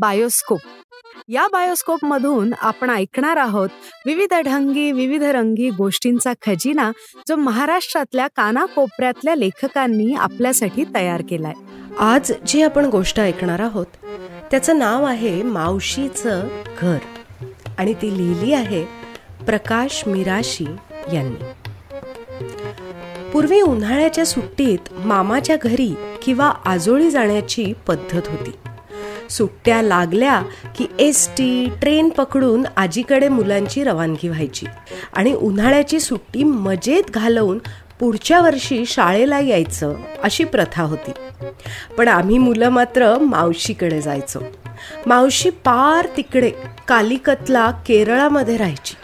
Bioscope. या bioscope मधून आपण ऐकणार आहोत विविध ढंगी विविध रंगी गोष्टींचा खजिना जो महाराष्ट्रातल्या कानाकोपऱ्यातल्या लेखकांनी आपल्यासाठी तयार केलाय. आज जी आपण गोष्ट ऐकणार आहोत त्याचं नाव आहे मावशीचं घर. आणि ती लिहिली आहे प्रकाश मिराशी यांनी. पूर्वी उन्हाळ्याच्या सुट्टीत मामाच्या घरी किंवा आजोळी जाण्याची पद्धत होती. सुट्ट्या लागल्या की एस टी ट्रेन पकडून आजीकडे मुलांची रवानगी व्हायची. आणि उन्हाळ्याची सुट्टी मजेत घालवून पुढच्या वर्षी शाळेला यायचं अशी प्रथा होती. पण आम्ही मुलं मात्र मावशीकडे जायचो. मावशी पार तिकडे कालिकतला केरळामध्ये राहायची.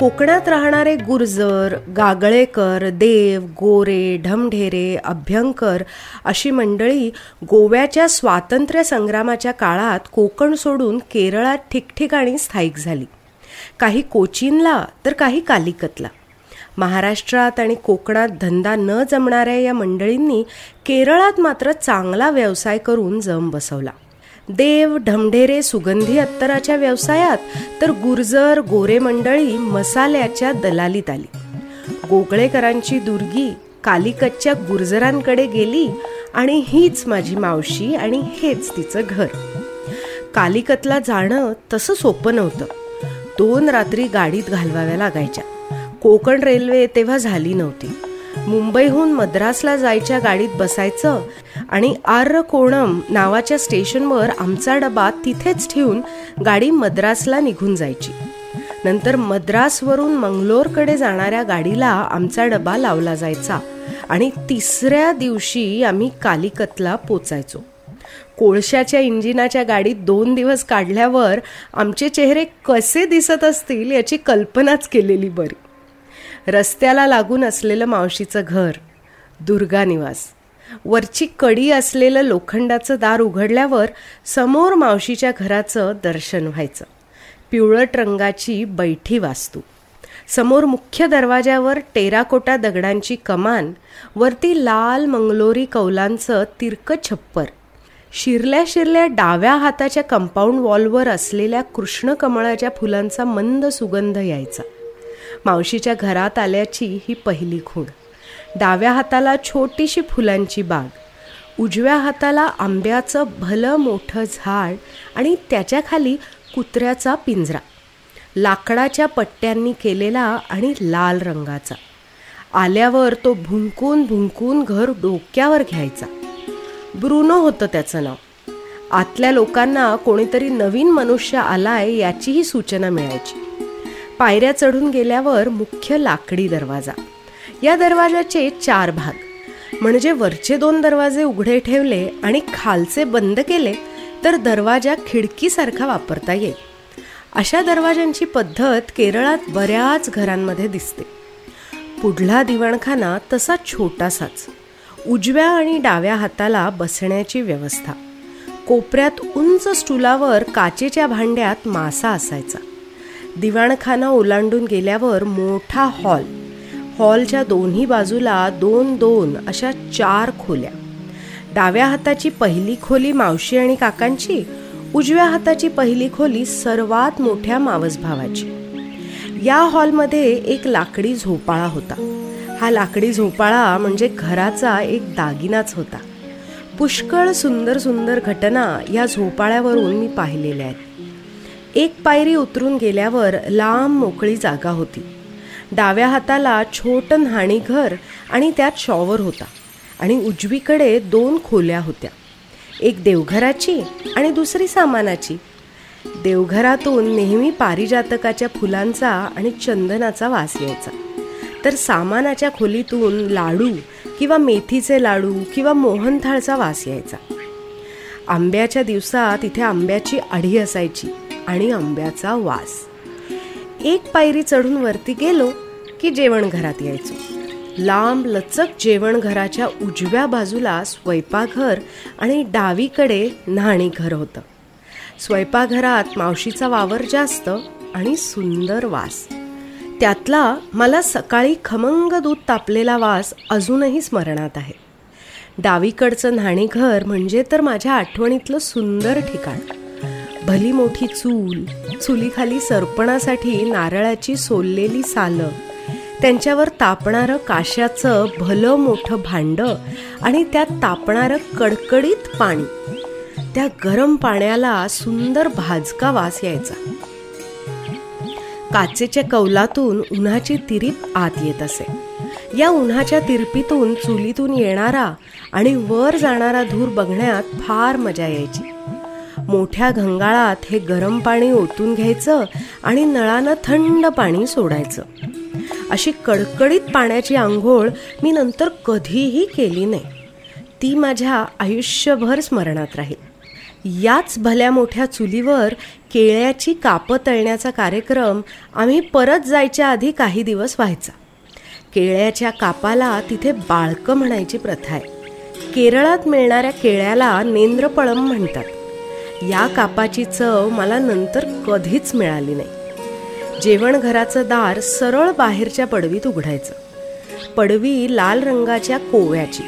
कोकणात राहणारे गुर्जर गागळेकर देव गोरे ढमढेरे अभ्यंकर अशी मंडळी गोव्याच्या स्वातंत्र्य संग्रामाच्या काळात कोकण सोडून केरळात ठिकठिकाणी स्थायिक झाली. काही कोचीनला तर काही कालिकतला. महाराष्ट्रात आणि कोकणात धंदा न जमणाऱ्या या मंडळींनी केरळात मात्र चांगला व्यवसाय करून जम बसवला. देव ढमढेरे सुगंधी अत्तराच्या व्यवसायात तर गुर्जर गोरे मंडळी मसाल्याच्या दलालीत आली. गोगळेकरांची दुर्गी कालिकतच्या गुर्जरांकडे गेली आणि हीच माझी मावशी आणि हेच तिचं घर. कालिकतला जाणं तसं सोपं नव्हतं. दोन रात्री गाडीत घालवाव्या लागायच्या. कोकण रेल्वे तेव्हा झाली नव्हती. मुंबईहून मद्रासला जायच्या गाडीत बसायचं आणि आर्र कोणम नावाच्या स्टेशनवर आमचा डबा तिथेच ठेवून गाडी मद्रासला निघून जायची. नंतर मद्रासवरून मंगलोरकडे जाणाऱ्या गाडीला आमचा डबा लावला जायचा आणि तिसऱ्या दिवशी आम्ही कालिकतला पोचायचो. कोळशाच्या इंजिनाच्या गाडीत दोन दिवस काढल्यावर आमचे चेहरे कसे दिसत असतील याची कल्पनाच केलेली बरी. रस्त्याला लागून असलेलं मावशीचं घर दुर्गा निवास. वरची कडी असलेलं लोखंडाचं दार उघडल्यावर समोर मावशीच्या घराचं दर्शन व्हायचं. पिवळट रंगाची बैठी वास्तू. समोर मुख्य दरवाज्यावर टेराकोटा दगडांची कमान वरती लाल मंगलोरी कौलांचं तिरक छप्पर. शिरल्या शिरल्या डाव्या हाताच्या कंपाऊंड वॉलवर असलेल्या कृष्ण कमळाच्या फुलांचा मंद सुगंध यायचा. मावशीच्या घरात आल्याची ही पहिली खूण. डाव्या हाताला छोटीशी फुलांची बाग उजव्या हाताला आंब्याचं भलं मोठं झाड आणि त्याच्याखाली कुत्र्याचा पिंजरा. लाकडाच्या पट्ट्यांनी केलेला आणि लाल रंगाचा. आल्यावर तो भुंकून भुंकून घर डोक्यावर घ्यायचा. ब्रुनो होतं त्याचं नाव. आतल्या लोकांना कोणीतरी नवीन मनुष्य आलाय याचीही सूचना मिळायची. पायऱ्या चढून गेल्यावर मुख्य लाकडी दरवाजा. या दरवाजाचे चार भाग. म्हणजे वरचे दोन दरवाजे उघडे ठेवले आणि खालचे बंद केले तर दरवाजा खिडकीसारखा वापरता येईल. अशा दरवाजांची पद्धत केरळात बऱ्याच घरांमध्ये दिसते. पुढला दिवाणखाना तसा छोटासाच. उजव्या आणि डाव्या हाताला बसण्याची व्यवस्था. कोपऱ्यात उंच स्टुलावर काचेच्या भांड्यात मासा असायचा. दिवाणखाना ओलांडून गेल्यावर मोठा हॉल. हॉलच्या दोन्ही बाजूला दोन दोन अशा चार खोल्या. डाव्या हाताची पहिली खोली मावशी आणि काकांची उजव्या हाताची पहिली खोली सर्वात मोठ्या मावस भावाची या हॉलमध्ये एक लाकडी झोपाळा होता. हा लाकडी झोपाळा म्हणजे घराचा एक दागिनाच होता. पुष्कळ सुंदर सुंदर घटना या झोपाळ्यावरून मी पाहिलेल्या आहेत. एक पायरी उतरून गेल्यावर लांब मोकळी जागा होती. डाव्या हाताला छोट न्हाणी घर आणि त्यात शॉवर होता आणि उजवीकडे दोन खोल्या होत्या. एक देवघराची आणि दुसरी सामानाची. देवघरातून नेहमी पारिजातकाच्या फुलांचा आणि चंदनाचा वास यायचा. तर सामानाच्या खोलीतून लाडू किंवा मेथीचे लाडू किंवा मोहनथाळचा वास यायचा. आंब्याच्या दिवसात इथे आंब्याची आढी असायची. आणि आंब्याचा वास. एक पायरी चढून वरती गेलो की जेवण घरात यायचो. लांब लचक जेवणघराच्या उजव्या बाजूला स्वयंपाकघर आणि डावीकडे न्हाणीघर होतं. स्वयंपाकघरात मावशीचा वावर जास्त आणि सुंदर वास. त्यातला मला सकाळी खमंग दूध तापलेला वास अजूनही स्मरणात आहे. डावीकडचं न्हाणीघर म्हणजे तर माझ्या आठवणीतलं सुंदर ठिकाण. भली मोठी चूल चुलीखाली सरपणासाठी नारळाची सोललेली सालं त्यांच्यावर तापणारं काशाचं भलं मोठं भांड आणि त्यात तापणारं कडकडीत पाणी. त्या गरम पाण्याला सुंदर भाजका वास यायचा. काचेच्या कौलातून उन्हाची तिरीप आत येत असे. या उन्हाच्या तिरपीतून चुलीतून येणारा आणि वर जाणारा धूर बघण्यात फार मजा यायची. मोठ्या घंगाळात हे गरम पाणी ओतून घ्यायचं आणि नळानं थंड पाणी सोडायचं. अशी कडकडीत पाण्याची आंघोळ मी नंतर कधीही केली नाही. ती माझ्या आयुष्यभर स्मरणात राहील. याच भल्या मोठ्या चुलीवर केळ्याची कापं तळण्याचा कार्यक्रम आम्ही परत जायच्या आधी काही दिवस व्हायचा. केळ्याच्या कापाला तिथे बाळकं म्हणायची प्रथा आहे. केरळात मिळणाऱ्या केळ्याला नेंद्रपळम म्हणतात. या कापाची चव मला नंतर कधीच मिळाली नाही. जेवण घराचं दार सरळ बाहेरच्या पडवीत उघडायचं. पडवी लाल रंगाच्या कोव्याची.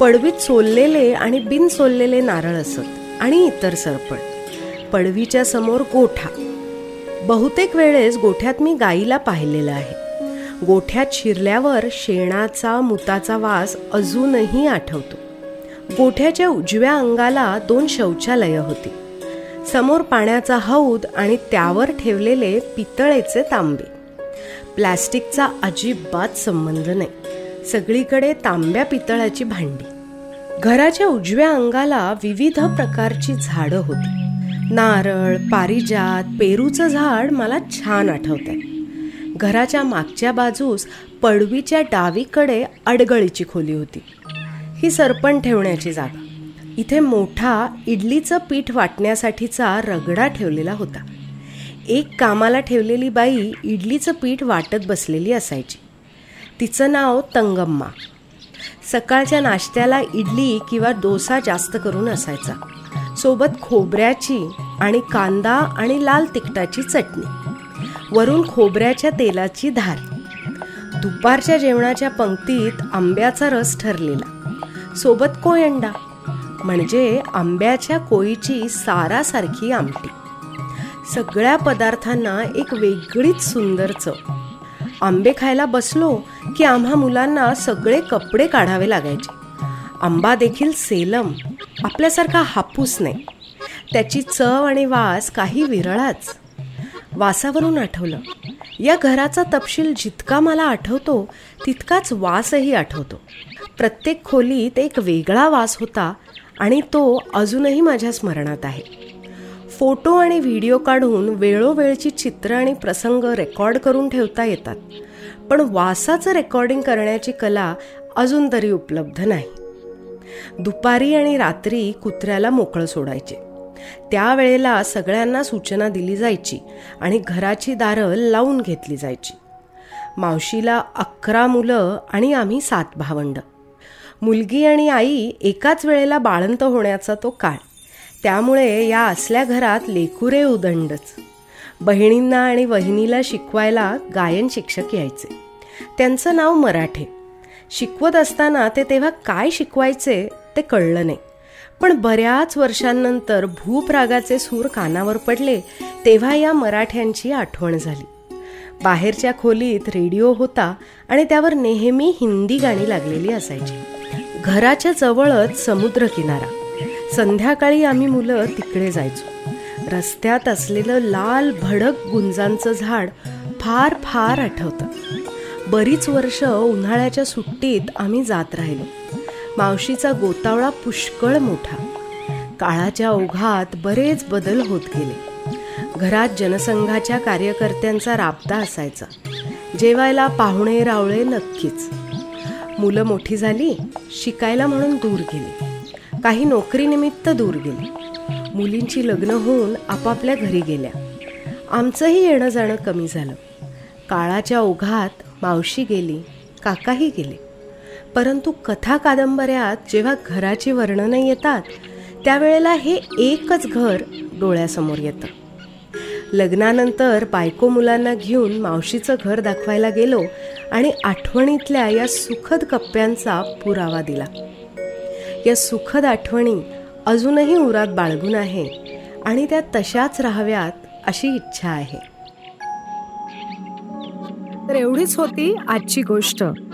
पडवीत सोललेले आणि बिन सोललेले नारळ असत आणि इतर सरपण. पडवीच्या समोर गोठा. बहुतेक वेळेस गोठ्यात मी गाईला पाहिलेलं आहे. गोठ्यात शिरल्यावर शेणाचा मुताचा वास अजूनही आठवतो. गोठ्याच्या उजव्या अंगाला दोन शौचालय होती. समोर पाण्याचा हौद आणि त्यावर ठेवलेले पितळेचे तांबे. प्लॅस्टिकचा अजिबात संबंध नाही. सगळीकडे तांब्या पितळाची भांडी. घराच्या उजव्या अंगाला विविध प्रकारची झाडं होती. नारळ पारिजात पेरूचं झाड मला छान आठवत आहे घराच्या मागच्या बाजूस पडवीच्या डावीकडे अडगळीची खोली होती. ही सरपण ठेवण्याची जागा. इथे मोठा इडलीचं पीठ वाटण्यासाठीचा रगडा ठेवलेला होता. एक कामाला ठेवलेली बाई इडलीचं पीठ वाटत बसलेली असायची. तिचं नाव तंगम्मा. सकाळच्या नाश्त्याला इडली किंवा डोसा जास्त करून असायचा. सोबत खोबऱ्याची आणि कांदा आणि लाल तिखटाची चटणी. वरून खोबऱ्याच्या तेलाची धार. दुपारच्या जेवणाच्या पंक्तीत आंब्याचा रस ठरलेला. सोबत कोयंडा. म्हणजे आंब्याच्या कोळीची सारासारखी आमटी. सगळ्या पदार्थांना एक वेगळीच सुंदर चव. आंबे खायला बसलो की आम्हा मुलांना सगळे कपडे काढावे लागायचे. आंबा देखील सेलम आपल्यासारखा हापूस नाही. त्याची चव आणि वास काही विरळाच. वासावरून आठवलं. या घराचा तपशील जितका मला आठवतो तितकाच वासही आठवतो. प्रत्येक खोलीत एक वेगळा वास होता आणि तो अजूनही माझ्या स्मरणात आहे. फोटो आणि व्हिडिओ काढून वेळोवेळची चित्र आणि प्रसंग रेकॉर्ड करून ठेवता येतात पण वासाचं रेकॉर्डिंग करण्याची कला अजून तरी उपलब्ध नाही. दुपारी आणि रात्री कुत्र्याला मोकळं सोडायचे. त्यावेळेला सगळ्यांना सूचना दिली जायची आणि घराची दारं लावून घेतली जायची. मावशीला अकरा मुलं आणि आम्ही सात भावंडं. मुलगी आणि आई एकाच वेळेला बाळंत होण्याचा तो काळ. त्यामुळे या असल्या घरात लेकुरे उदंडच. बहिणींना आणि वहिनीला शिकवायला गायन शिक्षक यायचे. त्यांचं नाव मराठे. शिकवत असताना ते तेव्हा काय शिकवायचे ते कळलं नाही. पण बऱ्याच वर्षांनंतर भूपरागाचे सूर कानावर पडले तेव्हा या मराठ्यांची आठवण झाली. बाहेरच्या खोलीत रेडिओ होता आणि त्यावर नेहमी हिंदी गाणी लागलेली असायची. घराच्या जवळच समुद्र किनारा संध्याकाळी आम्ही मुलं तिकडे जायचो. रस्त्यात असलेलं लाल भडक गुंजांचं झाड फार फार आठवतं. बरीच वर्ष उन्हाळ्याच्या सुट्टीत आम्ही जात राहिलो. मावशीचा गोतावळा पुष्कळ मोठा. काळाच्या ओघात बरेच बदल होत गेले. घरात जनसंघाच्या कार्यकर्त्यांचा राबता असायचा. जेवायला पाहुणे रावळे नक्कीच. मुलं मोठी झाली शिकायला म्हणून दूर गेली. काही नोकरीनिमित्त दूर गेली. मुलींची लग्न होऊन आपापल्या घरी गेल्या. आमचंही येणं जाणं कमी झालं. काळाच्या ओघात मावशी गेली काकाही गेले. परंतु कथा कादंबऱ्यात जेव्हा घराची वर्णनं येतात त्यावेळेला हे एकच घर डोळ्यासमोर येतं. लग्नानंतर बायको मुलांना घेऊन मावशीचं घर दाखवायला गेलो आणि आठवणीतल्या या सुखद कप्प्यांचा पुरावा दिला. या सुखद आठवणी अजूनही उरात बाळगून आहे आणि त्या तशाच राहाव्यात अशी इच्छा आहे. तर एवढीच होती आजची गोष्ट.